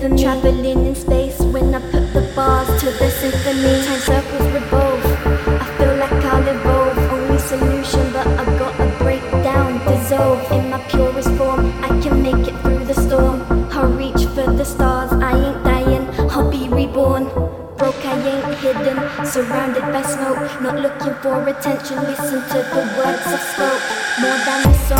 Traveling in space when I put the bars to the symphony. Time circles revolve. I feel like I'll evolve. Only solution, but I've gotta break down, dissolve in my purest form. I can make it through the storm. I'll reach for the stars. I ain't dying. I'll be reborn. Broke, I ain't hidden. Surrounded by smoke. Not looking for attention. Listen to the words I spoke. More than a song,